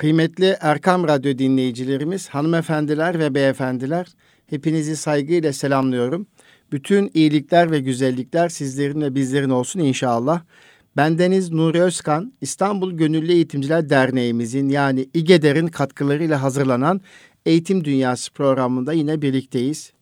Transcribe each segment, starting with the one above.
Kıymetli Erkam Radyo dinleyicilerimiz, hanımefendiler ve beyefendiler, hepinizi saygıyla selamlıyorum. Bütün iyilikler ve güzellikler sizlerin ve bizlerin olsun inşallah. Bendeniz Nuri Özkan, İstanbul Gönüllü Eğitimciler Derneğimizin yani İGEDER'in katkılarıyla hazırlanan Eğitim Dünyası programında yine birlikteyiz.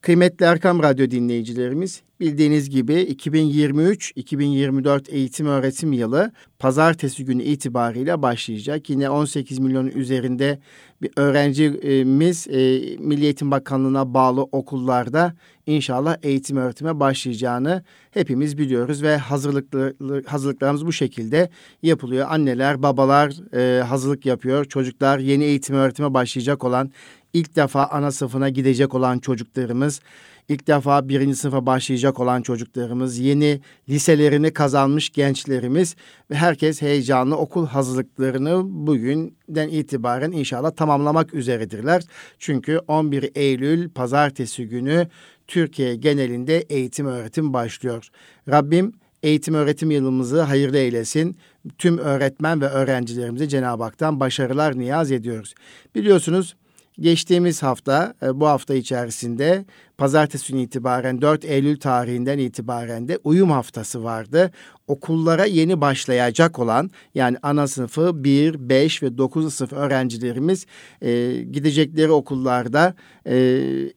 Kıymetli Erkam Radyo dinleyicilerimiz, bildiğiniz gibi 2023-2024 eğitim öğretim yılı pazartesi günü itibariyle başlayacak. Yine 18 milyonun üzerinde bir öğrencimiz e, Milli Eğitim Bakanlığı'na bağlı okullarda inşallah eğitim öğretime başlayacağını hepimiz biliyoruz ve hazırlıklı, hazırlıklarımız bu şekilde yapılıyor. Anneler, babalar e, hazırlık yapıyor. Çocuklar yeni eğitim öğretime başlayacak olan ilk defa ana sınıfına gidecek olan çocuklarımız, ilk defa birinci sınıfa başlayacak olan çocuklarımız, yeni liselerini kazanmış gençlerimiz ve herkes heyecanlı okul hazırlıklarını bugünden itibaren inşallah tamamlamak üzeredirler. Çünkü 11 Eylül pazartesi günü Türkiye genelinde eğitim öğretim başlıyor. Rabbim eğitim öğretim yılımızı hayırlı eylesin. Tüm öğretmen ve öğrencilerimize Cenab-ı Hak'tan başarılar niyaz ediyoruz. Biliyorsunuz Geçtiğimiz hafta, e, bu hafta içerisinde pazartesi itibaren 4 Eylül tarihinden itibaren de uyum haftası vardı. Okullara yeni başlayacak olan yani ana sınıfı 1, 5 ve 9 sınıf öğrencilerimiz e, gidecekleri okullarda e,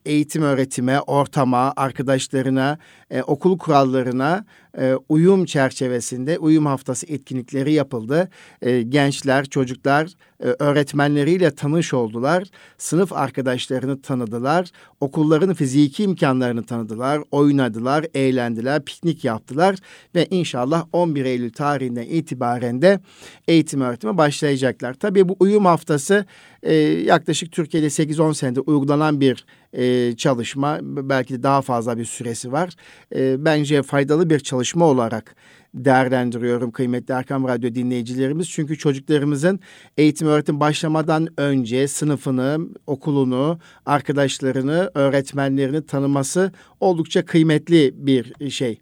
eğitim öğretime, ortama, arkadaşlarına, e, okul kurallarına e, uyum çerçevesinde uyum haftası etkinlikleri yapıldı. E, gençler, çocuklar e, öğretmenleriyle tanış oldular. Sınıf arkadaşlarını tanıdılar. Okulların fiziki imkanlarını tanıdılar. Oynadılar, eğlendiler, piknik yaptılar. Ve inşallah 11 Eylül tarihinden itibaren de eğitim öğretime başlayacaklar. Tabii bu uyum haftası e, yaklaşık Türkiye'de 8-10 senedir uygulanan bir e, çalışma. Belki de daha fazla bir süresi var. E, bence faydalı bir çalışma olarak değerlendiriyorum kıymetli Erkam Radyo dinleyicilerimiz. Çünkü çocuklarımızın eğitim öğretim başlamadan önce sınıfını, okulunu, arkadaşlarını, öğretmenlerini tanıması oldukça kıymetli bir şey.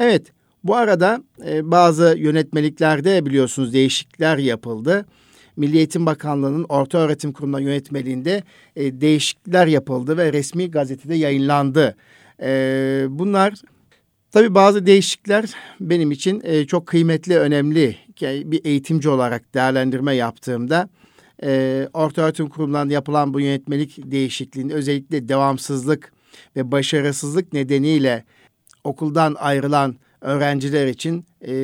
Evet, bu arada e, bazı yönetmeliklerde biliyorsunuz değişiklikler yapıldı. Milli Eğitim Bakanlığı'nın Orta Öğretim Kurumu'ndan yönetmeliğinde e, değişiklikler yapıldı ve resmi gazetede yayınlandı. E, bunlar tabii bazı değişiklikler benim için e, çok kıymetli, önemli. Bir eğitimci olarak değerlendirme yaptığımda e, Orta Öğretim Kurumu'ndan yapılan bu yönetmelik değişikliğinde özellikle devamsızlık ve başarısızlık nedeniyle okuldan ayrılan öğrenciler için e,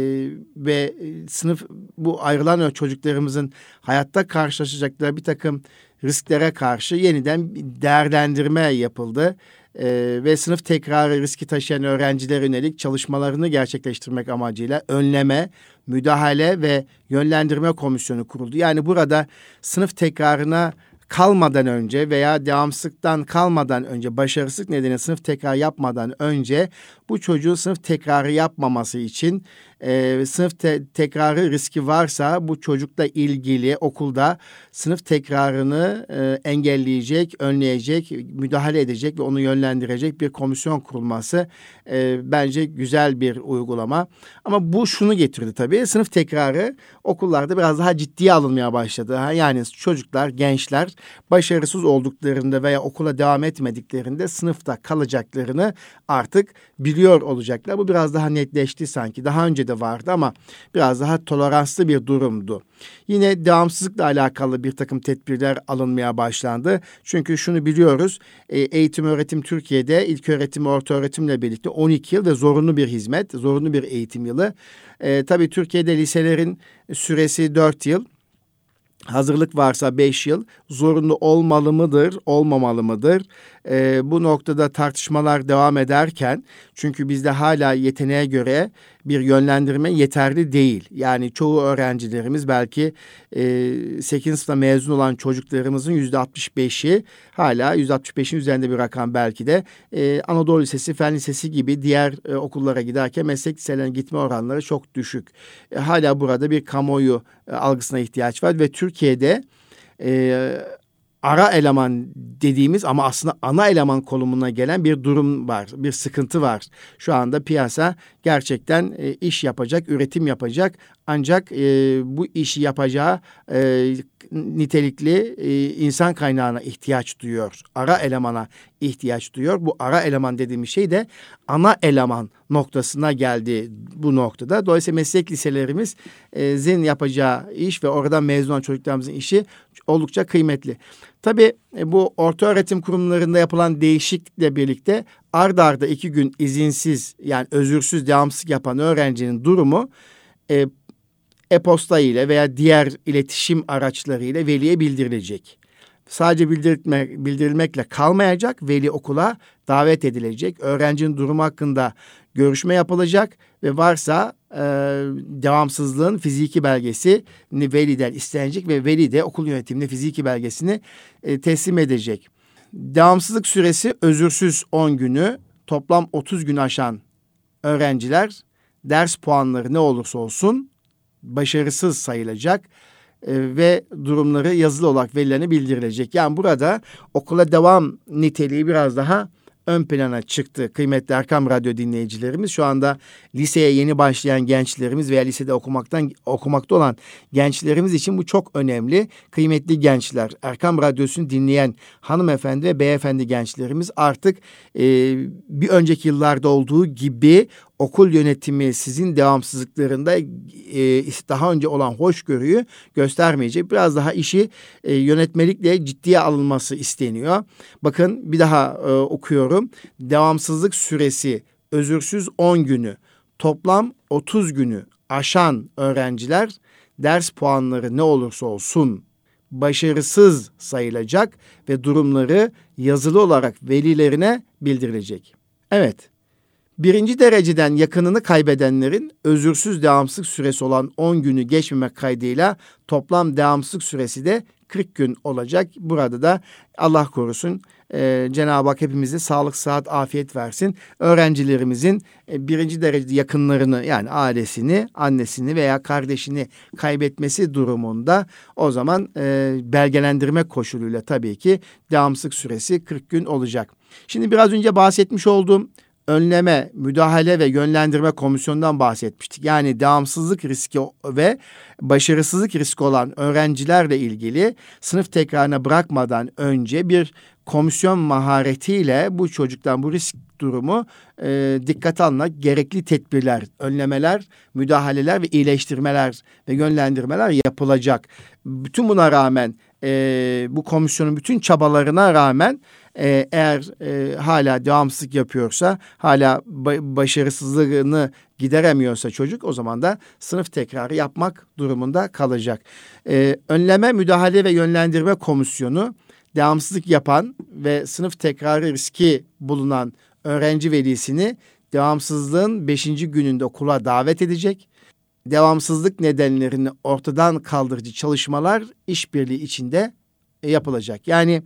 ve sınıf bu ayrılan çocuklarımızın hayatta karşılaşacakları bir takım risklere karşı yeniden değerlendirme yapıldı. Ee, ve sınıf tekrarı riski taşıyan öğrencilere yönelik çalışmalarını gerçekleştirmek amacıyla önleme, müdahale ve yönlendirme komisyonu kuruldu. Yani burada sınıf tekrarına kalmadan önce veya devamsızlıktan kalmadan önce başarısızlık nedeniyle sınıf tekrar yapmadan önce bu çocuğun sınıf tekrarı yapmaması için e, sınıf te- tekrarı riski varsa bu çocukla ilgili okulda sınıf tekrarını e, engelleyecek, önleyecek, müdahale edecek ve onu yönlendirecek bir komisyon kurulması e, bence güzel bir uygulama. Ama bu şunu getirdi tabii sınıf tekrarı okullarda biraz daha ciddiye alınmaya başladı. Yani çocuklar, gençler başarısız olduklarında veya okula devam etmediklerinde sınıfta kalacaklarını artık biliyor olacaklar. Bu biraz daha netleşti sanki. Daha önce de vardı ama biraz daha toleranslı bir durumdu. Yine devamsızlıkla alakalı bir takım tedbirler alınmaya başlandı. Çünkü şunu biliyoruz e, eğitim öğretim Türkiye'de ilk öğretim orta öğretimle birlikte 12 yıl ve zorunlu bir hizmet, zorunlu bir eğitim yılı. E, tabii Türkiye'de liselerin süresi 4 yıl hazırlık varsa beş yıl zorunlu olmalı mıdır, olmamalı mıdır? Ee, bu noktada tartışmalar devam ederken çünkü bizde hala yeteneğe göre bir yönlendirme yeterli değil. Yani çoğu öğrencilerimiz belki e, 8. sınıfta mezun olan çocuklarımızın yüzde 65'i hala yüzde 65'in üzerinde bir rakam belki de e, Anadolu Lisesi, Fen Lisesi gibi diğer e, okullara giderken meslek liselerine gitme oranları çok düşük. E, hala burada bir kamuoyu e, algısına ihtiyaç var ve Türkiye'de e, ara eleman dediğimiz ama aslında ana eleman konumuna gelen bir durum var, bir sıkıntı var. Şu anda piyasa gerçekten e, iş yapacak, üretim yapacak ancak e, bu işi yapacağı e, nitelikli e, insan kaynağına ihtiyaç duyuyor. Ara elemana ihtiyaç duyuyor. Bu ara eleman dediğimiz şey de ana eleman noktasına geldi bu noktada. Dolayısıyla meslek liselerimizin yapacağı iş ve oradan mezun olan çocuklarımızın işi oldukça kıymetli. Tabii e, bu orta öğretim kurumlarında yapılan değişiklikle birlikte ard arda iki gün izinsiz yani özürsüz devamsızlık yapan öğrencinin durumu e, e-posta ile veya diğer iletişim araçlarıyla veliye bildirilecek. Sadece bildirme, bildirilmekle kalmayacak, veli okula davet edilecek. Öğrencinin durumu hakkında görüşme yapılacak ve varsa e, devamsızlığın fiziki belgesi veliden istenecek ve veli de okul yönetimine fiziki belgesini e, teslim edecek. Devamsızlık süresi özürsüz 10 günü, toplam 30 gün aşan öğrenciler ders puanları ne olursa olsun başarısız sayılacak e, ve durumları yazılı olarak verilerine bildirilecek. Yani burada okula devam niteliği biraz daha ön plana çıktı kıymetli Erkam Radyo dinleyicilerimiz. Şu anda liseye yeni başlayan gençlerimiz veya lisede okumaktan okumakta olan gençlerimiz için bu çok önemli. Kıymetli gençler, Erkam Radyosu'nu dinleyen hanımefendi ve beyefendi gençlerimiz artık e, bir önceki yıllarda olduğu gibi okul yönetimi sizin devamsızlıklarında e, daha önce olan hoşgörüyü göstermeyecek. Biraz daha işi e, yönetmelikle ciddiye alınması isteniyor. Bakın bir daha e, okuyorum. Devamsızlık süresi özürsüz 10 günü, toplam 30 günü aşan öğrenciler ders puanları ne olursa olsun başarısız sayılacak ve durumları yazılı olarak velilerine bildirilecek. Evet, Birinci dereceden yakınını kaybedenlerin özürsüz devamsızlık süresi olan 10 günü geçmemek kaydıyla toplam devamsızlık süresi de 40 gün olacak. Burada da Allah korusun e, Cenab-ı Hak hepimize sağlık, sıhhat, afiyet versin. Öğrencilerimizin e, birinci derecede yakınlarını yani ailesini, annesini veya kardeşini kaybetmesi durumunda o zaman e, belgelendirme koşuluyla tabii ki devamsızlık süresi 40 gün olacak. Şimdi biraz önce bahsetmiş olduğum önleme, müdahale ve yönlendirme komisyonundan bahsetmiştik. Yani devamsızlık riski ve başarısızlık riski olan öğrencilerle ilgili sınıf tekrarına bırakmadan önce bir komisyon maharetiyle bu çocuktan bu risk durumu e, dikkate alınarak gerekli tedbirler, önlemeler, müdahaleler ve iyileştirmeler ve yönlendirmeler yapılacak. Bütün buna rağmen e, bu komisyonun bütün çabalarına rağmen e, eğer e, hala devamsızlık yapıyorsa, hala ba- başarısızlığını gideremiyorsa çocuk o zaman da sınıf tekrarı yapmak durumunda kalacak. E, önleme, müdahale ve yönlendirme komisyonu devamsızlık yapan ve sınıf tekrarı riski bulunan öğrenci velisini devamsızlığın beşinci gününde okula davet edecek. Devamsızlık nedenlerini ortadan kaldırıcı çalışmalar işbirliği içinde yapılacak. Yani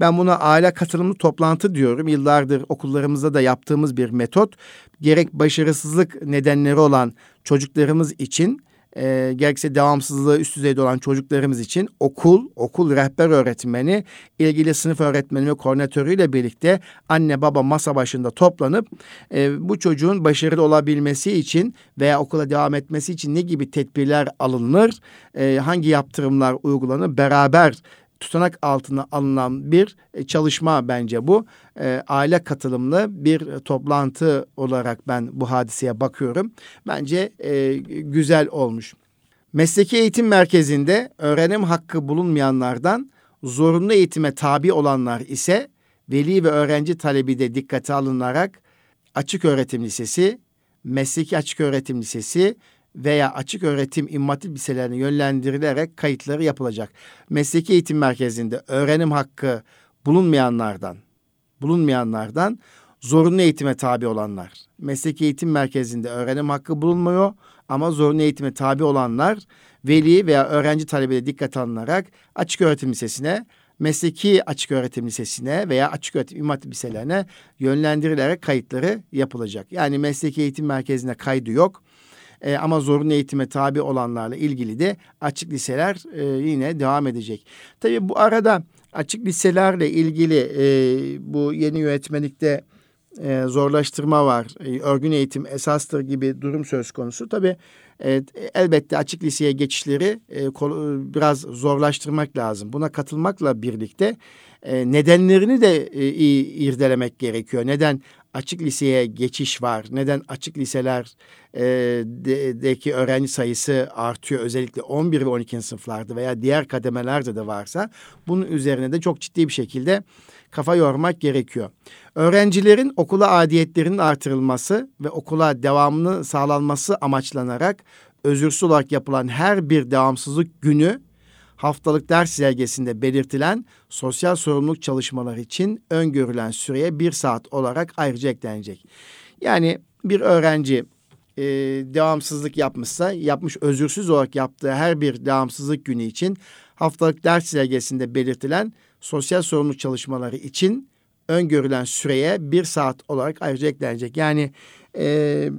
ben buna aile katılımlı toplantı diyorum. Yıllardır okullarımızda da yaptığımız bir metot. Gerek başarısızlık nedenleri olan çocuklarımız için e, gerekse devamsızlığı üst düzeyde olan çocuklarımız için okul, okul rehber öğretmeni, ilgili sınıf öğretmeni ve koordinatörüyle birlikte anne baba masa başında toplanıp e, bu çocuğun başarılı olabilmesi için veya okula devam etmesi için ne gibi tedbirler alınır, e, hangi yaptırımlar uygulanır beraber tutanak altına alınan bir e, çalışma bence bu. E, aile katılımlı bir toplantı olarak ben bu hadiseye bakıyorum. Bence e, güzel olmuş. Mesleki eğitim merkezinde öğrenim hakkı bulunmayanlardan zorunlu eğitime tabi olanlar ise veli ve öğrenci talebi de dikkate alınarak açık öğretim lisesi, mesleki açık öğretim lisesi veya açık öğretim immatip liselerine yönlendirilerek kayıtları yapılacak. Mesleki eğitim merkezinde öğrenim hakkı bulunmayanlardan, bulunmayanlardan zorunlu eğitime tabi olanlar. Mesleki eğitim merkezinde öğrenim hakkı bulunmuyor ama zorunlu eğitime tabi olanlar veli veya öğrenci talebeleri dikkat alınarak açık öğretim lisesine, mesleki açık öğretim lisesine veya açık öğretim immatip liselerine yönlendirilerek kayıtları yapılacak. Yani mesleki eğitim merkezine kaydı yok e, ama zorunlu eğitime tabi olanlarla ilgili de açık liseler e, yine devam edecek. Tabii bu arada açık liselerle ilgili e, bu yeni yönetmelikte e, zorlaştırma var. E, örgün eğitim esastır gibi durum söz konusu. Tabii Evet, elbette açık liseye geçişleri e, biraz zorlaştırmak lazım. Buna katılmakla birlikte e, nedenlerini de e, iyi irdelemek gerekiyor. Neden açık liseye geçiş var? Neden açık liselerdeki öğrenci sayısı artıyor? Özellikle 11 ve 12. sınıflarda veya diğer kademelerde de varsa bunun üzerine de çok ciddi bir şekilde kafa yormak gerekiyor. Öğrencilerin okula adiyetlerinin artırılması ve okula devamını sağlanması amaçlanarak özürsüz olarak yapılan her bir devamsızlık günü haftalık ders çizelgesinde belirtilen sosyal sorumluluk çalışmaları için öngörülen süreye bir saat olarak ayrıca eklenecek. Yani bir öğrenci e, devamsızlık yapmışsa yapmış özürsüz olarak yaptığı her bir devamsızlık günü için haftalık ders çizelgesinde belirtilen sosyal sorumluluk çalışmaları için öngörülen süreye bir saat olarak ayrıca eklenecek. Yani e,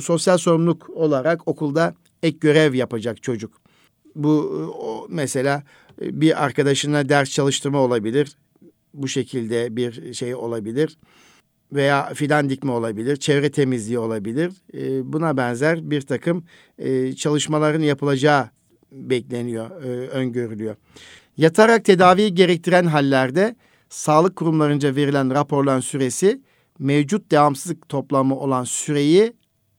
sosyal sorumluluk olarak okulda ek görev yapacak çocuk. Bu o, mesela bir arkadaşına ders çalıştırma olabilir. Bu şekilde bir şey olabilir. Veya fidan dikme olabilir, çevre temizliği olabilir. E, buna benzer bir takım e, çalışmaların yapılacağı bekleniyor, e, öngörülüyor. Yatarak tedaviyi gerektiren hallerde sağlık kurumlarınca verilen raporların süresi mevcut devamsızlık toplamı olan süreyi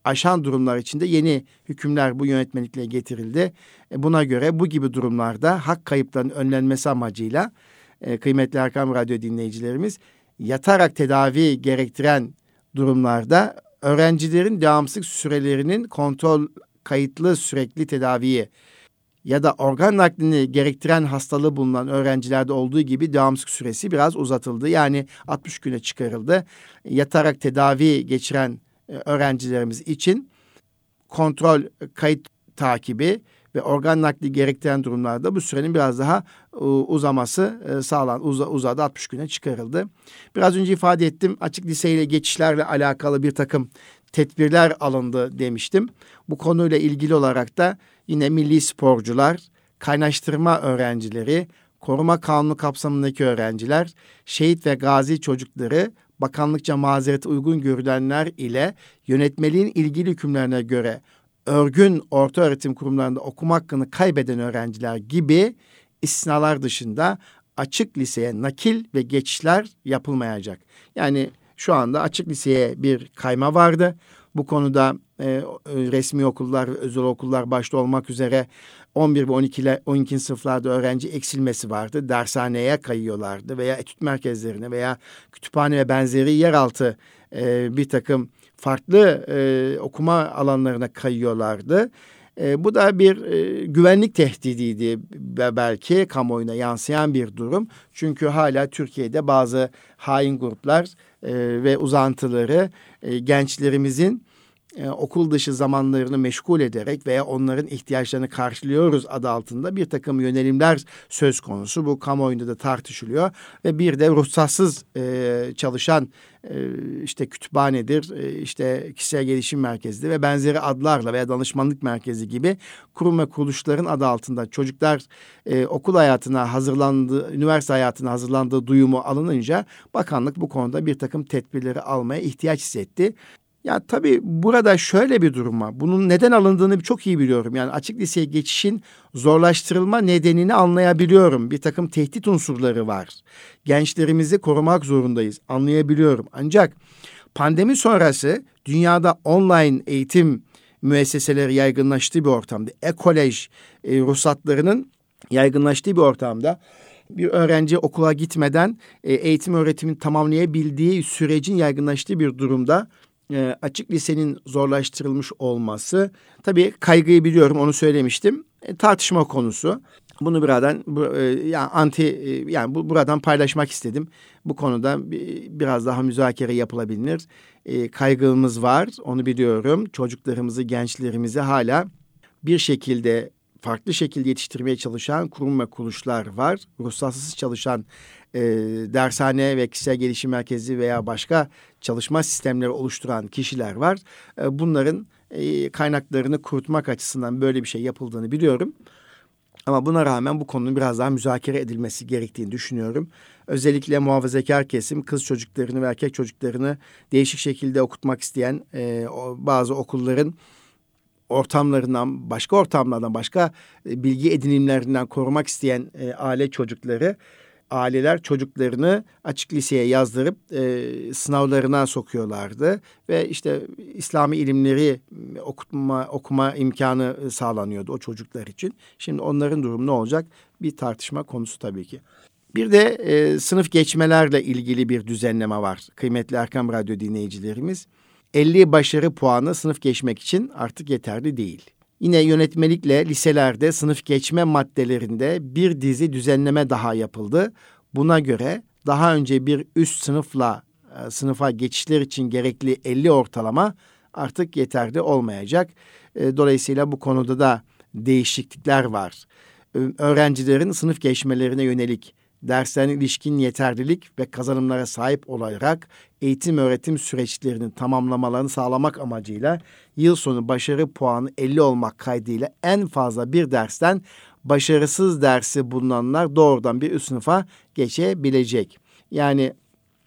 aşan durumlar içinde yeni hükümler bu yönetmelikle getirildi. E, buna göre bu gibi durumlarda hak kayıplarının önlenmesi amacıyla e, kıymetli Erkam Radyo dinleyicilerimiz yatarak tedavi gerektiren durumlarda öğrencilerin devamsızlık sürelerinin kontrol kayıtlı sürekli tedaviyi ya da organ naklini gerektiren hastalığı bulunan öğrencilerde olduğu gibi devamsızlık süresi biraz uzatıldı. Yani 60 güne çıkarıldı. Yatarak tedavi geçiren öğrencilerimiz için kontrol kayıt takibi ve organ nakli gerektiren durumlarda bu sürenin biraz daha e, uzaması e, sağlan uz uzadı 60 güne çıkarıldı. Biraz önce ifade ettim açık liseyle geçişlerle alakalı bir takım tedbirler alındı demiştim. Bu konuyla ilgili olarak da yine milli sporcular, kaynaştırma öğrencileri, koruma kanunu kapsamındaki öğrenciler, şehit ve gazi çocukları bakanlıkça mazerete uygun görülenler ile yönetmeliğin ilgili hükümlerine göre örgün orta öğretim kurumlarında okuma hakkını kaybeden öğrenciler gibi istisnalar dışında açık liseye nakil ve geçişler yapılmayacak. Yani şu anda açık liseye bir kayma vardı. Bu konuda e, resmi okullar özel okullar başta olmak üzere 11 ve 12, ile 12. sınıflarda öğrenci eksilmesi vardı. Dershaneye kayıyorlardı veya etüt merkezlerine veya kütüphane ve benzeri yeraltı e, bir takım farklı e, okuma alanlarına kayıyorlardı. E, bu da bir e, güvenlik tehdidiydi belki kamuoyuna yansıyan bir durum. Çünkü hala Türkiye'de bazı hain gruplar e, ve uzantıları e, gençlerimizin e, okul dışı zamanlarını meşgul ederek veya onların ihtiyaçlarını karşılıyoruz adı altında bir takım yönelimler söz konusu. Bu kamuoyunda da tartışılıyor ve bir de ruhsatsız e, çalışan e, işte kütüphanedir, e, işte kişisel gelişim merkezidir ve benzeri adlarla veya danışmanlık merkezi gibi kurum ve kuruluşların adı altında çocuklar e, okul hayatına hazırlandığı, üniversite hayatına hazırlandığı duyumu alınınca bakanlık bu konuda bir takım tedbirleri almaya ihtiyaç hissetti. Ya tabii burada şöyle bir durum var. Bunun neden alındığını çok iyi biliyorum. Yani açık liseye geçişin zorlaştırılma nedenini anlayabiliyorum. Bir takım tehdit unsurları var. Gençlerimizi korumak zorundayız. Anlayabiliyorum. Ancak pandemi sonrası dünyada online eğitim müesseseleri yaygınlaştığı bir ortamda, e-kolej e, ruhsatlarının yaygınlaştığı bir ortamda bir öğrenci okula gitmeden e, eğitim öğretimini tamamlayabildiği sürecin yaygınlaştığı bir durumda e, açık lisenin zorlaştırılmış olması tabii kaygıyı biliyorum onu söylemiştim e, tartışma konusu. Bunu buradan bu, e, yani anti e, yani bu buradan paylaşmak istedim. Bu konuda bir, biraz daha müzakere yapılabilir. E, kaygımız var onu biliyorum. Çocuklarımızı, gençlerimizi hala bir şekilde farklı şekilde yetiştirmeye çalışan kurum ve kuruluşlar var. Ruhsatsız çalışan e, dershane ve kişisel gelişim merkezi veya başka çalışma sistemleri oluşturan kişiler var. E, bunların e, kaynaklarını kurutmak açısından böyle bir şey yapıldığını biliyorum. Ama buna rağmen bu konunun biraz daha müzakere edilmesi gerektiğini düşünüyorum. Özellikle muhafazakar kesim kız çocuklarını ve erkek çocuklarını değişik şekilde okutmak isteyen e, bazı okulların ortamlarından, başka ortamlardan, başka e, bilgi edinimlerinden korumak isteyen e, aile çocukları aileler çocuklarını açık liseye yazdırıp e, sınavlarına sokuyorlardı ve işte İslami ilimleri okutma okuma imkanı sağlanıyordu o çocuklar için. Şimdi onların durumu ne olacak? Bir tartışma konusu tabii ki. Bir de e, sınıf geçmelerle ilgili bir düzenleme var kıymetli Erkam Radyo dinleyicilerimiz. 50 başarı puanı sınıf geçmek için artık yeterli değil. Yine yönetmelikle liselerde sınıf geçme maddelerinde bir dizi düzenleme daha yapıldı. Buna göre daha önce bir üst sınıfla e, sınıfa geçişler için gerekli 50 ortalama artık yeterli olmayacak. E, dolayısıyla bu konuda da değişiklikler var. E, öğrencilerin sınıf geçmelerine yönelik derslerine ilişkin yeterlilik ve kazanımlara sahip olarak eğitim öğretim süreçlerinin tamamlamalarını sağlamak amacıyla yıl sonu başarı puanı 50 olmak kaydıyla en fazla bir dersten başarısız dersi bulunanlar doğrudan bir üst sınıfa geçebilecek. Yani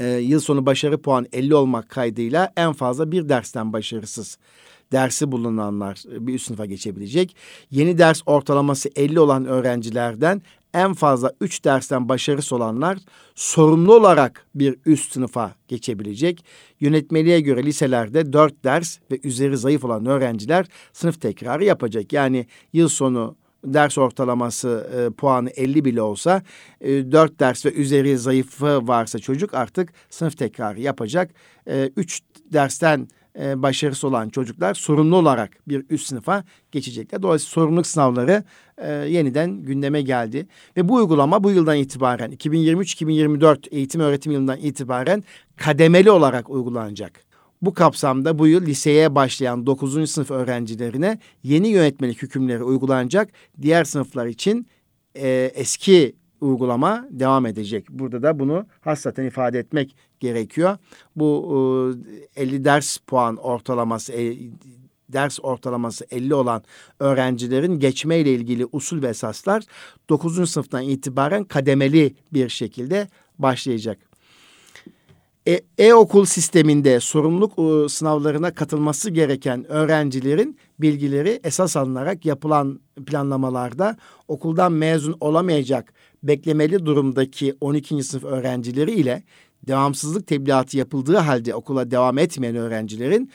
e, yıl sonu başarı puanı 50 olmak kaydıyla en fazla bir dersten başarısız dersi bulunanlar bir üst sınıfa geçebilecek. Yeni ders ortalaması 50 olan öğrencilerden en fazla 3 dersten başarısı olanlar sorumlu olarak bir üst sınıfa geçebilecek. Yönetmeliğe göre liselerde 4 ders ve üzeri zayıf olan öğrenciler sınıf tekrarı yapacak. Yani yıl sonu ders ortalaması e, puanı 50 bile olsa e, 4 ders ve üzeri zayıfı varsa çocuk artık sınıf tekrarı yapacak. 3 e, dersten e, başarısı olan çocuklar sorumlu olarak bir üst sınıfa geçecekler. Dolayısıyla sorumluluk sınavları e, yeniden gündeme geldi. Ve bu uygulama bu yıldan itibaren 2023-2024 eğitim öğretim yılından itibaren kademeli olarak uygulanacak. Bu kapsamda bu yıl liseye başlayan 9. sınıf öğrencilerine yeni yönetmelik hükümleri uygulanacak. Diğer sınıflar için e, eski uygulama devam edecek. Burada da bunu hasreten ifade etmek gerekiyor. Bu e, 50 ders puan ortalaması e, ders ortalaması 50 olan öğrencilerin geçme ile ilgili usul ve esaslar 9. sınıftan itibaren kademeli bir şekilde başlayacak. E, e-okul sisteminde sorumluluk e, sınavlarına katılması gereken öğrencilerin bilgileri esas alınarak yapılan planlamalarda okuldan mezun olamayacak beklemeli durumdaki 12. sınıf öğrencileri ile devamsızlık tebliğatı yapıldığı halde okula devam etmeyen öğrencilerin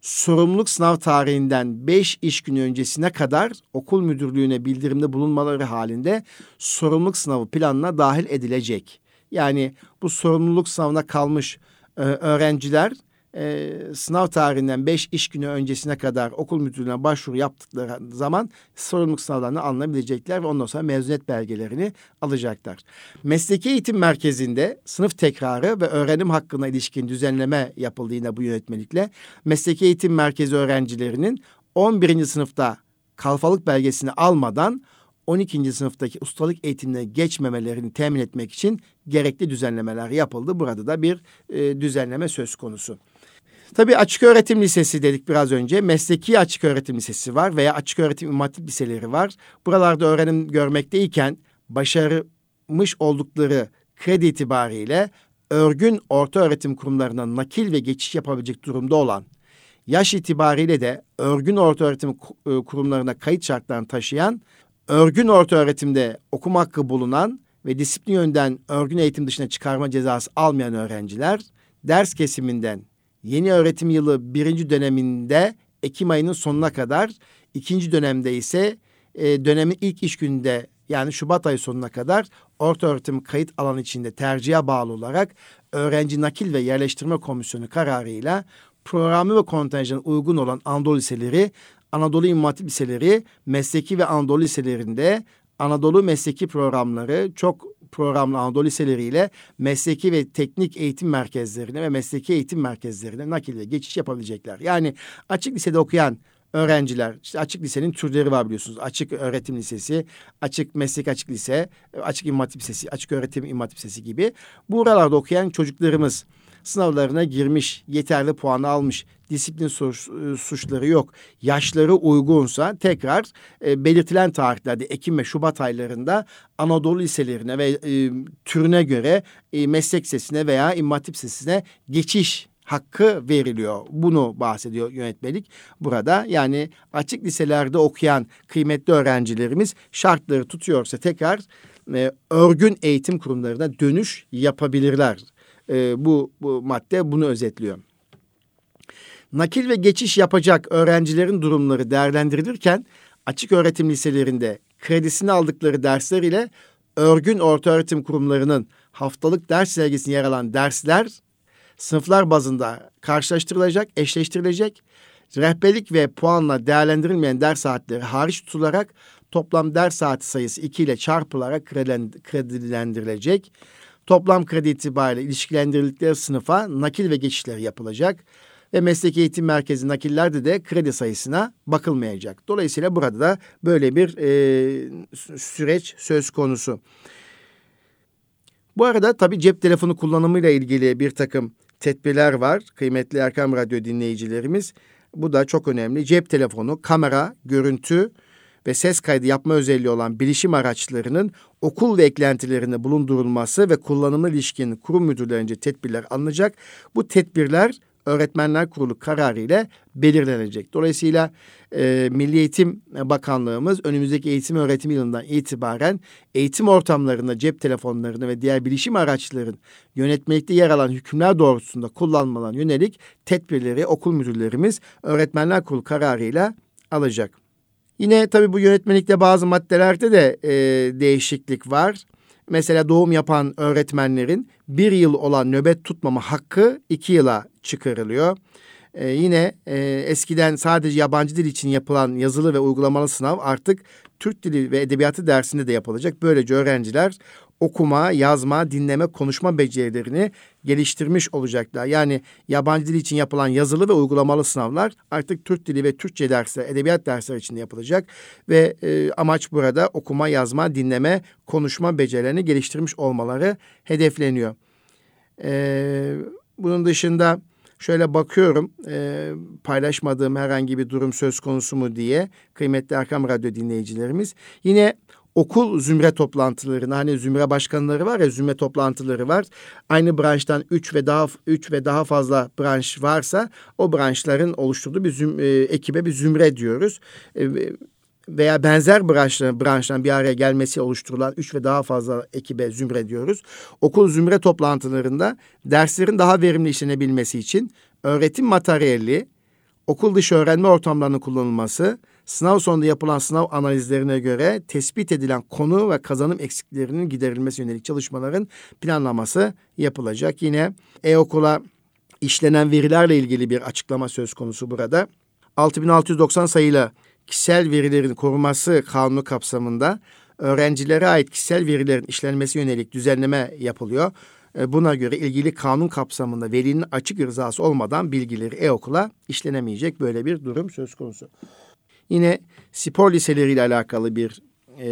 sorumluluk sınav tarihinden 5 iş günü öncesine kadar okul müdürlüğüne bildirimde bulunmaları halinde sorumluluk sınavı planına dahil edilecek. Yani bu sorumluluk sınavına kalmış e, öğrenciler e, sınav tarihinden beş iş günü öncesine kadar okul müdürlüğüne başvuru yaptıkları zaman sorumluluk sınavlarını alınabilecekler ve ondan sonra mezuniyet belgelerini alacaklar. Mesleki eğitim merkezinde sınıf tekrarı ve öğrenim hakkına ilişkin düzenleme yapıldı yine bu yönetmelikle. Mesleki eğitim merkezi öğrencilerinin 11. sınıfta kalfalık belgesini almadan 12. sınıftaki ustalık eğitimine geçmemelerini temin etmek için gerekli düzenlemeler yapıldı. Burada da bir e, düzenleme söz konusu. Tabii açık öğretim lisesi dedik biraz önce. Mesleki açık öğretim lisesi var veya açık öğretim imam liseleri var. Buralarda öğrenim görmekteyken başarmış oldukları kredi itibariyle örgün orta öğretim kurumlarına nakil ve geçiş yapabilecek durumda olan yaş itibariyle de örgün orta öğretim e, kurumlarına kayıt şartlarını taşıyan örgün orta öğretimde okuma hakkı bulunan ve disiplin yönden örgün eğitim dışına çıkarma cezası almayan öğrenciler ders kesiminden yeni öğretim yılı birinci döneminde Ekim ayının sonuna kadar, ikinci dönemde ise e, dönemin ilk iş gününde yani Şubat ayı sonuna kadar orta öğretim kayıt alanı içinde tercihe bağlı olarak öğrenci nakil ve yerleştirme komisyonu kararıyla programı ve kontenjanı uygun olan Anadolu liseleri, Anadolu İmam liseleri, mesleki ve Anadolu liselerinde Anadolu mesleki programları çok programlı Anadolu liseleriyle mesleki ve teknik eğitim merkezlerine ve mesleki eğitim merkezlerine nakil ve geçiş yapabilecekler. Yani açık lisede okuyan öğrenciler, işte açık lisenin türleri var biliyorsunuz. Açık öğretim lisesi, açık meslek açık lise, açık imam lisesi, açık öğretim imam lisesi gibi. Buralarda okuyan çocuklarımız sınavlarına girmiş, yeterli puanı almış, disiplin suç, e, suçları yok, yaşları uygunsa tekrar e, belirtilen tarihlerde Ekim ve Şubat aylarında Anadolu liselerine ve e, türüne göre e, meslek sesine veya İmam Hatip sesine geçiş hakkı veriliyor. Bunu bahsediyor yönetmelik burada. Yani açık liselerde okuyan kıymetli öğrencilerimiz şartları tutuyorsa tekrar e, örgün eğitim kurumlarına dönüş yapabilirler. E, bu, bu madde bunu özetliyor. Nakil ve geçiş yapacak öğrencilerin durumları değerlendirilirken açık öğretim liselerinde kredisini aldıkları dersler ile örgün ortaöğretim kurumlarının haftalık ders sergisinde yer alan dersler sınıflar bazında karşılaştırılacak, eşleştirilecek. Rehberlik ve puanla değerlendirilmeyen ders saatleri hariç tutularak toplam ders saati sayısı 2 ile çarpılarak kredilendirilecek. Toplam kredi itibariyle ilişkilendirildikleri sınıfa nakil ve geçişler yapılacak ve mesleki eğitim merkezi nakillerde de kredi sayısına bakılmayacak. Dolayısıyla burada da böyle bir e, süreç söz konusu. Bu arada tabii cep telefonu kullanımıyla ilgili bir takım tedbirler var. Kıymetli Erkam Radyo dinleyicilerimiz. Bu da çok önemli. Cep telefonu, kamera, görüntü ve ses kaydı yapma özelliği olan bilişim araçlarının okul ve eklentilerinde bulundurulması ve kullanımı ilişkin kurum müdürlerince tedbirler alınacak. Bu tedbirler Öğretmenler Kurulu kararı ile belirlenecek. Dolayısıyla e, Milli Eğitim Bakanlığımız önümüzdeki eğitim öğretim yılından itibaren eğitim ortamlarında cep telefonlarını ve diğer bilişim araçların yönetmelikte yer alan hükümler doğrultusunda kullanmalarına yönelik tedbirleri okul müdürlerimiz Öğretmenler Kurulu kararıyla alacak. Yine tabii bu yönetmelikte bazı maddelerde de e, değişiklik var. Mesela doğum yapan öğretmenlerin bir yıl olan nöbet tutmama hakkı iki yıla çıkarılıyor. Ee, yine e, eskiden sadece yabancı dil için yapılan yazılı ve uygulamalı sınav artık Türk dili ve edebiyatı dersinde de yapılacak. Böylece öğrenciler okuma, yazma, dinleme, konuşma becerilerini geliştirmiş olacaklar. Yani yabancı dil için yapılan yazılı ve uygulamalı sınavlar artık Türk dili ve Türkçe dersler, edebiyat dersleri için yapılacak ve e, amaç burada okuma, yazma, dinleme, konuşma becerilerini geliştirmiş olmaları hedefleniyor. E, bunun dışında şöyle bakıyorum e, paylaşmadığım herhangi bir durum söz konusu mu diye kıymetli Erkam Radyo dinleyicilerimiz. Yine okul zümre toplantılarına hani zümre başkanları var ya zümre toplantıları var. Aynı branştan üç ve daha üç ve daha fazla branş varsa o branşların oluşturduğu bir züm, e, ekibe bir zümre diyoruz. E, veya benzer branşların branştan bir araya gelmesi oluşturulan üç ve daha fazla ekibe zümre diyoruz. Okul zümre toplantılarında derslerin daha verimli işlenebilmesi için öğretim materyali, okul dışı öğrenme ortamlarının kullanılması, sınav sonunda yapılan sınav analizlerine göre tespit edilen konu ve kazanım eksiklerinin giderilmesi yönelik çalışmaların planlaması yapılacak. Yine e-okula işlenen verilerle ilgili bir açıklama söz konusu burada. 6690 sayılı kişisel verilerin korunması kanunu kapsamında öğrencilere ait kişisel verilerin işlenmesi yönelik düzenleme yapılıyor. E, buna göre ilgili kanun kapsamında velinin açık rızası olmadan bilgileri e-okula işlenemeyecek böyle bir durum söz konusu. Yine spor liseleriyle alakalı bir e,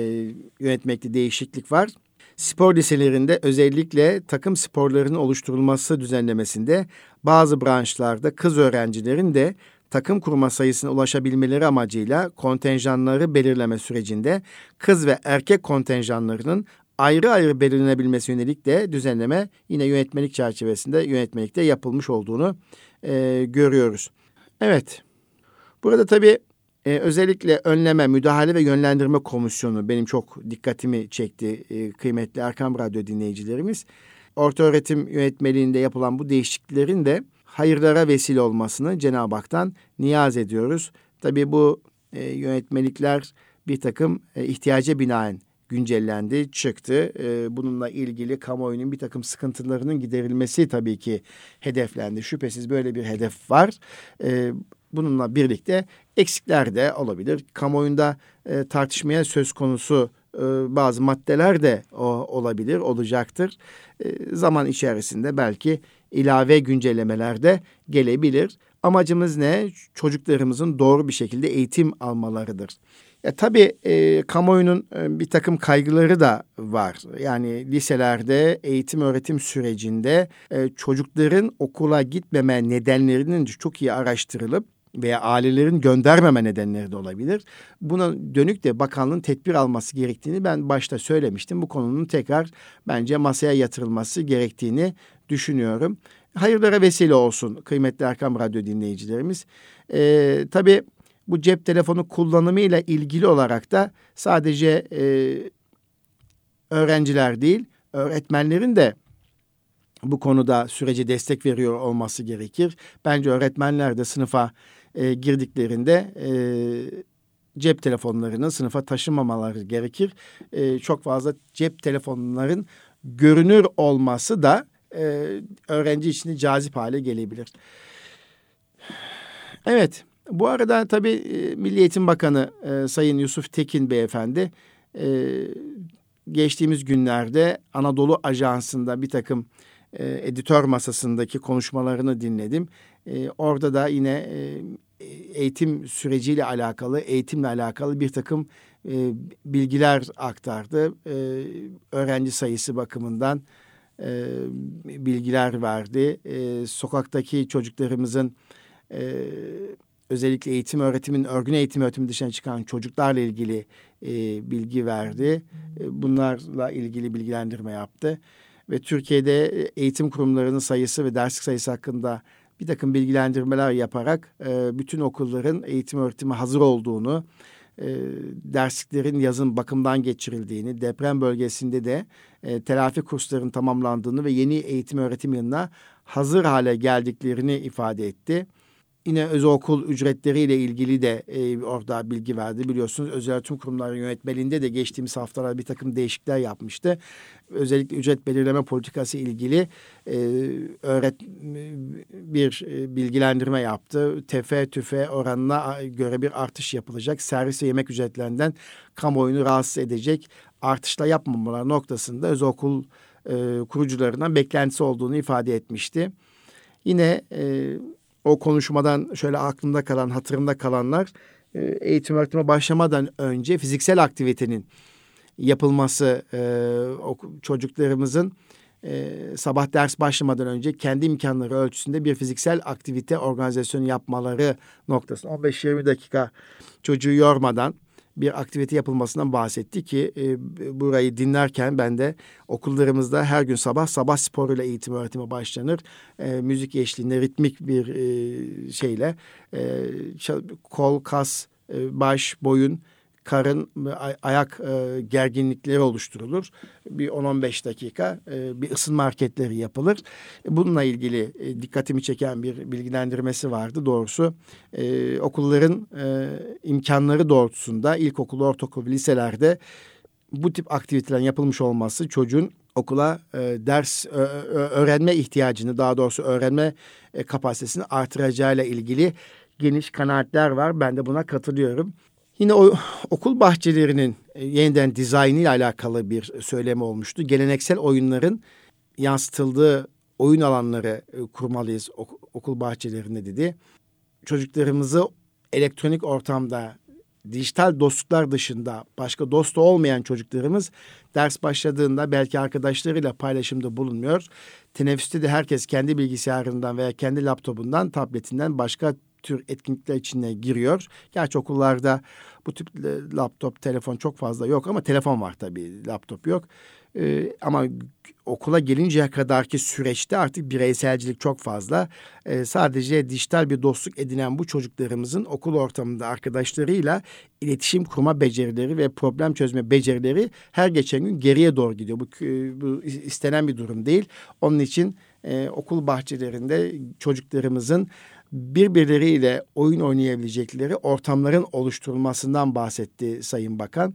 yönetmekte değişiklik var. Spor liselerinde özellikle takım sporlarının oluşturulması düzenlemesinde bazı branşlarda kız öğrencilerin de takım kurma sayısına ulaşabilmeleri amacıyla kontenjanları belirleme sürecinde kız ve erkek kontenjanlarının ayrı ayrı belirlenebilmesi yönelik de düzenleme yine yönetmelik çerçevesinde yönetmelikte yapılmış olduğunu e, görüyoruz. Evet, burada tabii e, özellikle önleme, müdahale ve yönlendirme komisyonu benim çok dikkatimi çekti e, kıymetli Erkam Radyo dinleyicilerimiz. Orta öğretim yönetmeliğinde yapılan bu değişikliklerin de hayırlara vesile olmasını Cenab-ı Hak'tan niyaz ediyoruz. Tabii bu e, yönetmelikler bir takım e, ihtiyaca binaen güncellendi, çıktı. E, bununla ilgili kamuoyunun bir takım sıkıntılarının giderilmesi tabii ki hedeflendi. Şüphesiz böyle bir hedef var. E, bununla birlikte eksikler de olabilir. Kamuoyunda e, tartışmaya söz konusu e, bazı maddeler de o, olabilir, olacaktır. E, zaman içerisinde belki ilave güncellemeler de gelebilir. Amacımız ne? Çocuklarımızın doğru bir şekilde eğitim almalarıdır. Ya tabii e, kamuoyunun e, bir takım kaygıları da var. Yani liselerde eğitim öğretim sürecinde e, çocukların okula gitmeme nedenlerinin çok iyi araştırılıp veya ailelerin göndermeme nedenleri de olabilir. Buna dönük de bakanlığın tedbir alması gerektiğini ben başta söylemiştim. Bu konunun tekrar bence masaya yatırılması gerektiğini düşünüyorum. hayırlara vesile olsun kıymetli Erkam Radyo dinleyicilerimiz. E, tabii bu cep telefonu kullanımıyla ilgili olarak da sadece e, öğrenciler değil, öğretmenlerin de bu konuda sürece destek veriyor olması gerekir. Bence öğretmenler de sınıfa e, girdiklerinde e, cep telefonlarını sınıfa taşımamaları gerekir. E, çok fazla cep telefonların görünür olması da e, öğrenci için cazip hale gelebilir. Evet, bu arada tabii e, Milli Eğitim Bakanı e, Sayın Yusuf Tekin Beyefendi e, geçtiğimiz günlerde Anadolu Ajansı'nda bir takım e, editör masasındaki konuşmalarını dinledim. E, orada da yine e, eğitim süreciyle alakalı, eğitimle alakalı bir takım e, bilgiler aktardı. E, öğrenci sayısı bakımından e, bilgiler verdi. E, sokaktaki çocuklarımızın e, özellikle eğitim öğretimin, örgün eğitim öğretimi dışına çıkan çocuklarla ilgili e, bilgi verdi. E, bunlarla ilgili bilgilendirme yaptı. Ve Türkiye'de eğitim kurumlarının sayısı ve derslik sayısı hakkında bir takım bilgilendirmeler yaparak e, bütün okulların eğitim öğretimi hazır olduğunu, e, dersliklerin yazın bakımdan geçirildiğini, deprem bölgesinde de e, telafi kurslarının tamamlandığını ve yeni eğitim öğretim yılına hazır hale geldiklerini ifade etti. Yine özel okul ücretleriyle ilgili de e, orada bilgi verdi. Biliyorsunuz özel öğretim kurumları yönetmeliğinde de geçtiğimiz haftalar bir takım değişiklikler yapmıştı. Özellikle ücret belirleme politikası ilgili e, öğret bir e, bilgilendirme yaptı. Tefe tüfe oranına göre bir artış yapılacak. Servis ve yemek ücretlerinden kamuoyunu rahatsız edecek artışla yapmamalar noktasında özel okul e, kurucularından beklentisi olduğunu ifade etmişti. Yine e, o konuşmadan şöyle aklımda kalan, hatırımda kalanlar e, eğitim öğretime başlamadan önce fiziksel aktivitenin yapılması e, çocuklarımızın e, sabah ders başlamadan önce kendi imkanları ölçüsünde bir fiziksel aktivite organizasyonu yapmaları noktası. 15-20 dakika çocuğu yormadan bir aktivite yapılmasından bahsetti ki e, burayı dinlerken ben de okullarımızda her gün sabah sabah sporuyla eğitim öğretime başlanır. E, müzik eşliğinde ritmik bir e, şeyle e, kol, kas, e, baş, boyun karın ayak e, gerginlikleri oluşturulur. Bir 10-15 dakika e, bir ısınma hareketleri yapılır. Bununla ilgili e, dikkatimi çeken bir bilgilendirmesi vardı doğrusu. E, okulların e, imkanları doğrultusunda ilkokul, ortaokul, liselerde bu tip aktivitelerin yapılmış olması çocuğun okula e, ders ö, öğrenme ihtiyacını daha doğrusu öğrenme e, kapasitesini artıracağıyla ilgili geniş kanaatler var. Ben de buna katılıyorum. Yine o okul bahçelerinin e, yeniden dizaynı ile alakalı bir söyleme olmuştu. Geleneksel oyunların yansıtıldığı oyun alanları e, kurmalıyız okul bahçelerinde dedi. Çocuklarımızı elektronik ortamda dijital dostluklar dışında başka dostu olmayan çocuklarımız ders başladığında belki arkadaşlarıyla paylaşımda bulunmuyor. Teneffüste de herkes kendi bilgisayarından veya kendi laptopundan, tabletinden başka tür etkinlikler içine giriyor. Gerçi okullarda bu tip laptop, telefon çok fazla yok ama telefon var tabii, laptop yok. Ee, ama okula gelinceye kadarki süreçte artık bireyselcilik çok fazla. Ee, sadece dijital bir dostluk edinen bu çocuklarımızın okul ortamında arkadaşlarıyla iletişim kurma becerileri ve problem çözme becerileri her geçen gün geriye doğru gidiyor. Bu, bu istenen bir durum değil. Onun için e, okul bahçelerinde çocuklarımızın birbirleriyle oyun oynayabilecekleri ortamların oluşturulmasından bahsetti Sayın Bakan.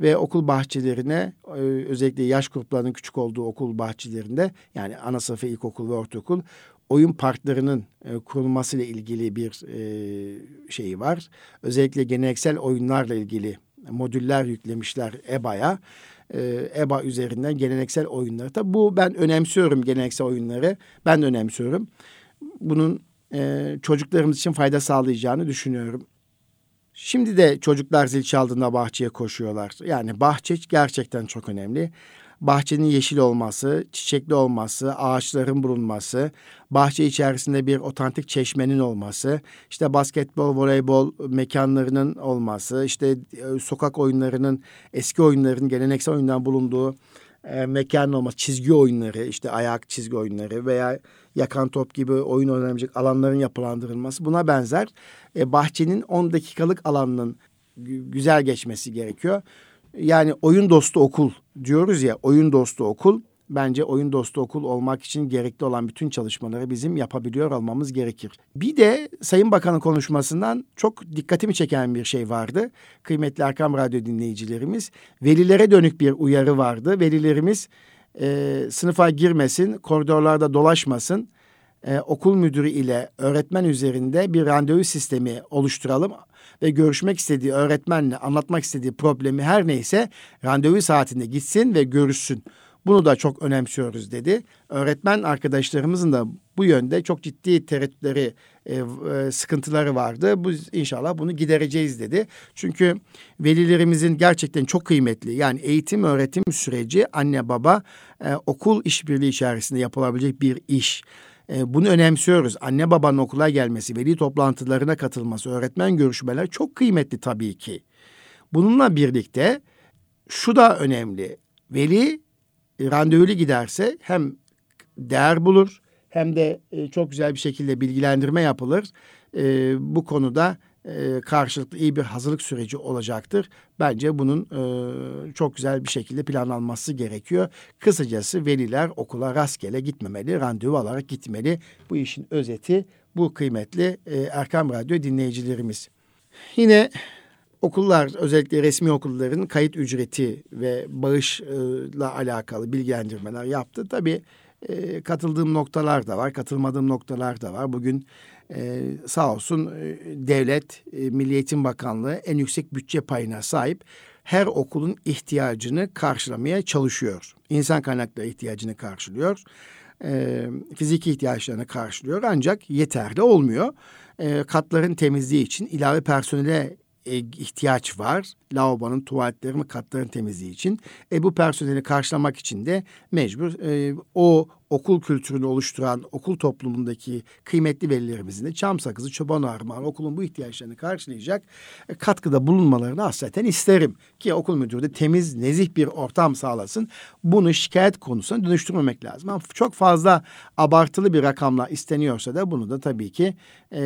Ve okul bahçelerine e, özellikle yaş gruplarının küçük olduğu okul bahçelerinde yani ana sınıfı ilkokul ve ortaokul oyun parklarının e, kurulmasıyla ilgili bir e, şeyi var. Özellikle geleneksel oyunlarla ilgili modüller yüklemişler EBA'ya. E, EBA üzerinden geleneksel oyunları. Tabi bu ben önemsiyorum geleneksel oyunları. Ben de önemsiyorum. Bunun e, çocuklarımız için fayda sağlayacağını düşünüyorum. Şimdi de çocuklar zil çaldığında bahçeye koşuyorlar. Yani bahçe gerçekten çok önemli. Bahçenin yeşil olması, çiçekli olması, ağaçların bulunması, bahçe içerisinde bir otantik çeşmenin olması, işte basketbol, voleybol mekanlarının olması, işte e, sokak oyunlarının, eski oyunların, geleneksel oyunların bulunduğu e, mekanın olması, çizgi oyunları, işte ayak çizgi oyunları veya yakan top gibi oyun oynanabilecek alanların yapılandırılması buna benzer. E, bahçenin 10 dakikalık alanının güzel geçmesi gerekiyor. Yani oyun dostu okul diyoruz ya, oyun dostu okul bence oyun dostu okul olmak için gerekli olan bütün çalışmaları bizim yapabiliyor olmamız gerekir. Bir de Sayın Bakan'ın konuşmasından çok dikkatimi çeken bir şey vardı. Kıymetli Erkam Radyo dinleyicilerimiz, velilere dönük bir uyarı vardı. Velilerimiz e, sınıfa girmesin, koridorlarda dolaşmasın. E, okul müdürü ile öğretmen üzerinde bir randevu sistemi oluşturalım ve görüşmek istediği öğretmenle anlatmak istediği problemi her neyse randevu saatinde gitsin ve görüşsün. Bunu da çok önemsiyoruz dedi. Öğretmen arkadaşlarımızın da bu yönde çok ciddi tereddütleri, e, e, sıkıntıları vardı. Bu inşallah bunu gidereceğiz dedi. Çünkü velilerimizin gerçekten çok kıymetli. Yani eğitim öğretim süreci anne baba e, okul işbirliği içerisinde yapılabilecek bir iş. E, bunu önemsiyoruz. Anne babanın okula gelmesi, veli toplantılarına katılması, öğretmen görüşmeler çok kıymetli tabii ki. Bununla birlikte şu da önemli. Veli randevulu giderse hem değer bulur hem de e, çok güzel bir şekilde bilgilendirme yapılır. E, bu konuda e, karşılıklı iyi bir hazırlık süreci olacaktır. Bence bunun e, çok güzel bir şekilde planlanması gerekiyor. Kısacası veliler okula rastgele gitmemeli, randevu alarak gitmeli. Bu işin özeti bu kıymetli e, Erkam Radyo dinleyicilerimiz. Yine okullar özellikle resmi okulların kayıt ücreti ve bağışla alakalı bilgilendirmeler yaptı. Tabii e, katıldığım noktalar da var, katılmadığım noktalar da var. Bugün e, sağ olsun e, devlet, e, Milli Eğitim Bakanlığı en yüksek bütçe payına sahip her okulun ihtiyacını karşılamaya çalışıyor. İnsan kaynakları ihtiyacını karşılıyor. E, fiziki ihtiyaçlarını karşılıyor ancak yeterli olmuyor. E, katların temizliği için ilave personele ihtiyaç var. Lavabonun, tuvaletlerin katların temizliği için. E, bu personeli karşılamak için de mecbur e, o okul kültürünü oluşturan okul toplumundaki kıymetli velilerimizin de çam sakızı, çoban armağan okulun bu ihtiyaçlarını karşılayacak e, katkıda bulunmalarını hasreten isterim. Ki okul müdürü de temiz, nezih bir ortam sağlasın. Bunu şikayet konusuna dönüştürmemek lazım. Ama çok fazla abartılı bir rakamla isteniyorsa da bunu da tabii ki e,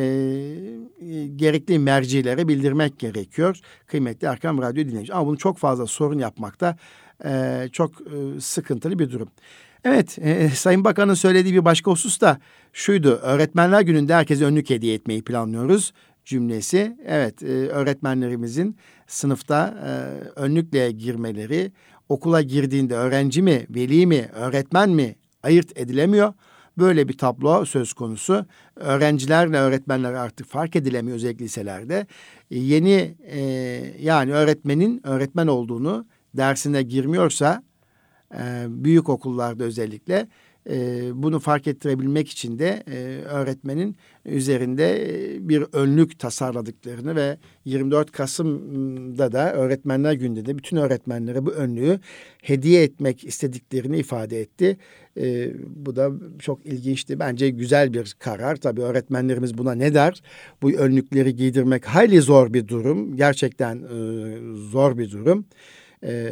gerekli mercilere bildirmek gerekiyor. Kıymetli Erkam Radyo dinleyici. Ama bunu çok fazla sorun yapmakta e, çok e, sıkıntılı bir durum. Evet, e, Sayın Bakan'ın söylediği bir başka husus da şuydu. Öğretmenler Günü'nde herkese önlük hediye etmeyi planlıyoruz cümlesi. Evet, e, öğretmenlerimizin sınıfta e, önlükle girmeleri, okula girdiğinde öğrenci mi, veli mi, öğretmen mi ayırt edilemiyor. Böyle bir tablo söz konusu. Öğrencilerle öğretmenler artık fark edilemiyor özellikle liselerde. E, yeni e, yani öğretmenin öğretmen olduğunu dersine girmiyorsa e, büyük okullarda özellikle e, bunu fark ettirebilmek için de e, öğretmenin üzerinde e, bir önlük tasarladıklarını ve 24 Kasım'da da Öğretmenler Günü'nde de bütün öğretmenlere bu önlüğü hediye etmek istediklerini ifade etti. E, bu da çok ilginçti. Bence güzel bir karar. Tabii öğretmenlerimiz buna ne der? Bu önlükleri giydirmek hayli zor bir durum. Gerçekten e, zor bir durum. E,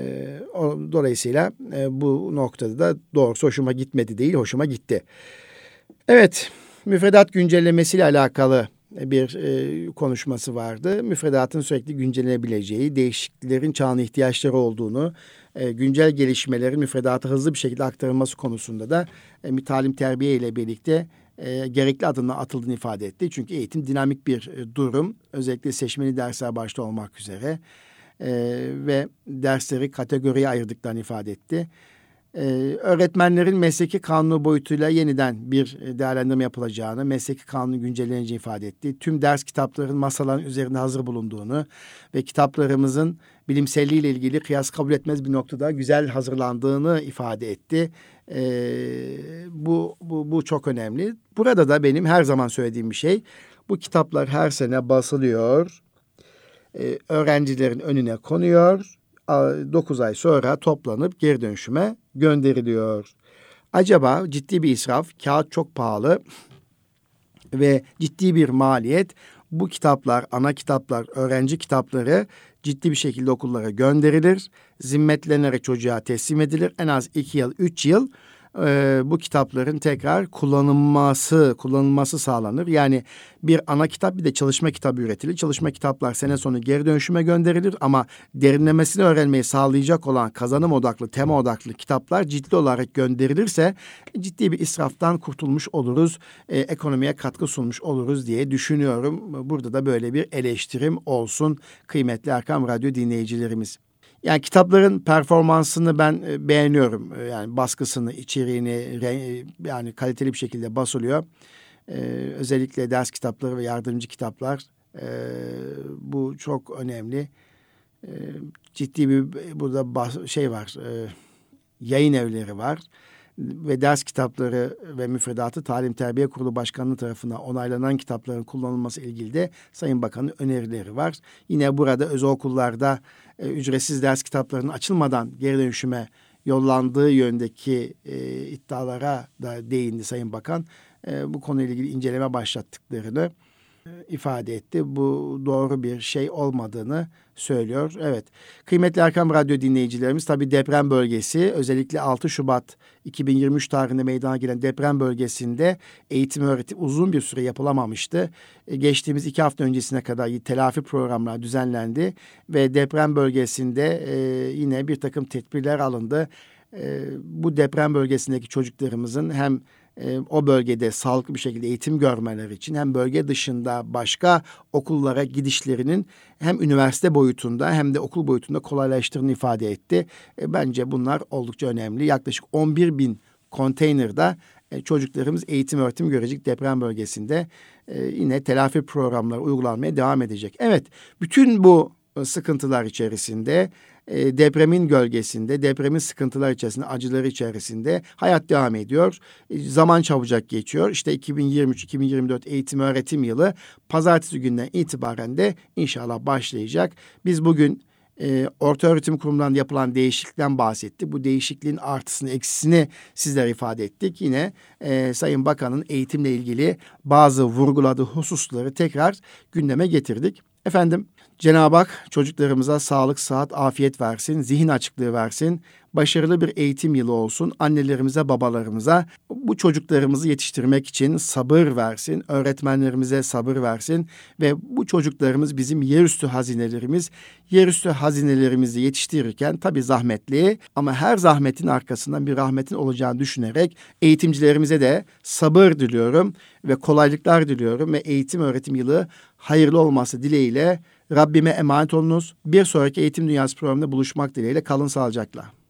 o, dolayısıyla e, bu noktada da doğrusu hoşuma gitmedi değil, hoşuma gitti. Evet, müfredat güncellemesiyle alakalı bir e, konuşması vardı. Müfredatın sürekli güncellenebileceği, değişikliklerin çağın ihtiyaçları olduğunu, e, güncel gelişmelerin müfredata hızlı bir şekilde aktarılması konusunda da e, talim terbiye ile birlikte e, gerekli adımla atıldığını ifade etti. Çünkü eğitim dinamik bir e, durum. Özellikle seçmeli dersler başta olmak üzere ve dersleri kategoriye ayırdıklarını ifade etti. Ee, öğretmenlerin mesleki kanunu boyutuyla yeniden bir değerlendirme yapılacağını, mesleki kanunu güncelleneceğini ifade etti. Tüm ders kitaplarının masaların üzerinde hazır bulunduğunu ve kitaplarımızın bilimselliğiyle ilgili kıyas kabul etmez bir noktada güzel hazırlandığını ifade etti. Ee, bu, bu, bu çok önemli. Burada da benim her zaman söylediğim bir şey, bu kitaplar her sene basılıyor, e, öğrencilerin önüne konuyor. 9 ay sonra toplanıp geri dönüşüme gönderiliyor. Acaba ciddi bir israf, kağıt çok pahalı ve ciddi bir maliyet. Bu kitaplar, ana kitaplar, öğrenci kitapları ciddi bir şekilde okullara gönderilir. zimmetlenerek çocuğa teslim edilir. En az iki yıl, üç yıl e, bu kitapların tekrar kullanılması kullanılması sağlanır. Yani bir ana kitap bir de çalışma kitabı üretilir. Çalışma kitaplar sene sonu geri dönüşüme gönderilir ama derinlemesini öğrenmeyi sağlayacak olan kazanım odaklı, tema odaklı kitaplar ciddi olarak gönderilirse ciddi bir israftan kurtulmuş oluruz. E, ekonomiye katkı sunmuş oluruz diye düşünüyorum. Burada da böyle bir eleştirim olsun kıymetli Erkam Radyo dinleyicilerimiz. Yani kitapların performansını ben e, beğeniyorum. E, yani baskısını, içeriğini yani kaliteli bir şekilde basılıyor. Ee, özellikle ders kitapları ve yardımcı kitaplar e, bu çok önemli. E, ciddi bir burada şey var, e, yayın evleri var ve ders kitapları ve müfredatı Talim Terbiye Kurulu Başkanlığı tarafından onaylanan kitapların kullanılması ilgili de Sayın Bakan'ın önerileri var. Yine burada özel okullarda e, ücretsiz ders kitaplarının açılmadan geri dönüşüme yollandığı yöndeki e, iddialara da değindi Sayın Bakan. E, bu konuyla ilgili inceleme başlattıklarını ifade etti. Bu doğru bir şey olmadığını söylüyor. Evet. Kıymetli Erkam Radyo dinleyicilerimiz tabi deprem bölgesi özellikle 6 Şubat 2023 tarihinde meydana gelen deprem bölgesinde eğitim öğretim uzun bir süre yapılamamıştı. E, geçtiğimiz iki hafta öncesine kadar telafi programlar düzenlendi ve deprem bölgesinde e, yine bir takım tedbirler alındı. E, bu deprem bölgesindeki çocuklarımızın hem e, o bölgede sağlıklı bir şekilde eğitim görmeleri için hem bölge dışında başka okullara gidişlerinin hem üniversite boyutunda hem de okul boyutunda kolaylaştığını ifade etti. E, bence bunlar oldukça önemli. Yaklaşık 11 bin konteynerda e, çocuklarımız eğitim öğretim görecek deprem bölgesinde e, yine telafi programları uygulanmaya devam edecek. Evet bütün bu e, sıkıntılar içerisinde e, depremin gölgesinde, depremin sıkıntılar içerisinde, acıları içerisinde hayat devam ediyor. E, zaman çabucak geçiyor. İşte 2023-2024 eğitim öğretim yılı pazartesi günden itibaren de inşallah başlayacak. Biz bugün e, orta öğretim kurumundan yapılan değişiklikten bahsetti. Bu değişikliğin artısını, eksisini sizlere ifade ettik. Yine e, Sayın Bakan'ın eğitimle ilgili bazı vurguladığı hususları tekrar gündeme getirdik. Efendim Cenab-ı Hak çocuklarımıza sağlık, sıhhat, afiyet versin, zihin açıklığı versin. Başarılı bir eğitim yılı olsun. Annelerimize, babalarımıza bu çocuklarımızı yetiştirmek için sabır versin. Öğretmenlerimize sabır versin ve bu çocuklarımız bizim yerüstü hazinelerimiz. Yerüstü hazinelerimizi yetiştirirken tabii zahmetli ama her zahmetin arkasından bir rahmetin olacağını düşünerek eğitimcilerimize de sabır diliyorum ve kolaylıklar diliyorum ve eğitim öğretim yılı hayırlı olması dileğiyle Rabbime emanet olunuz. Bir sonraki Eğitim Dünyası programında buluşmak dileğiyle kalın sağlıcakla.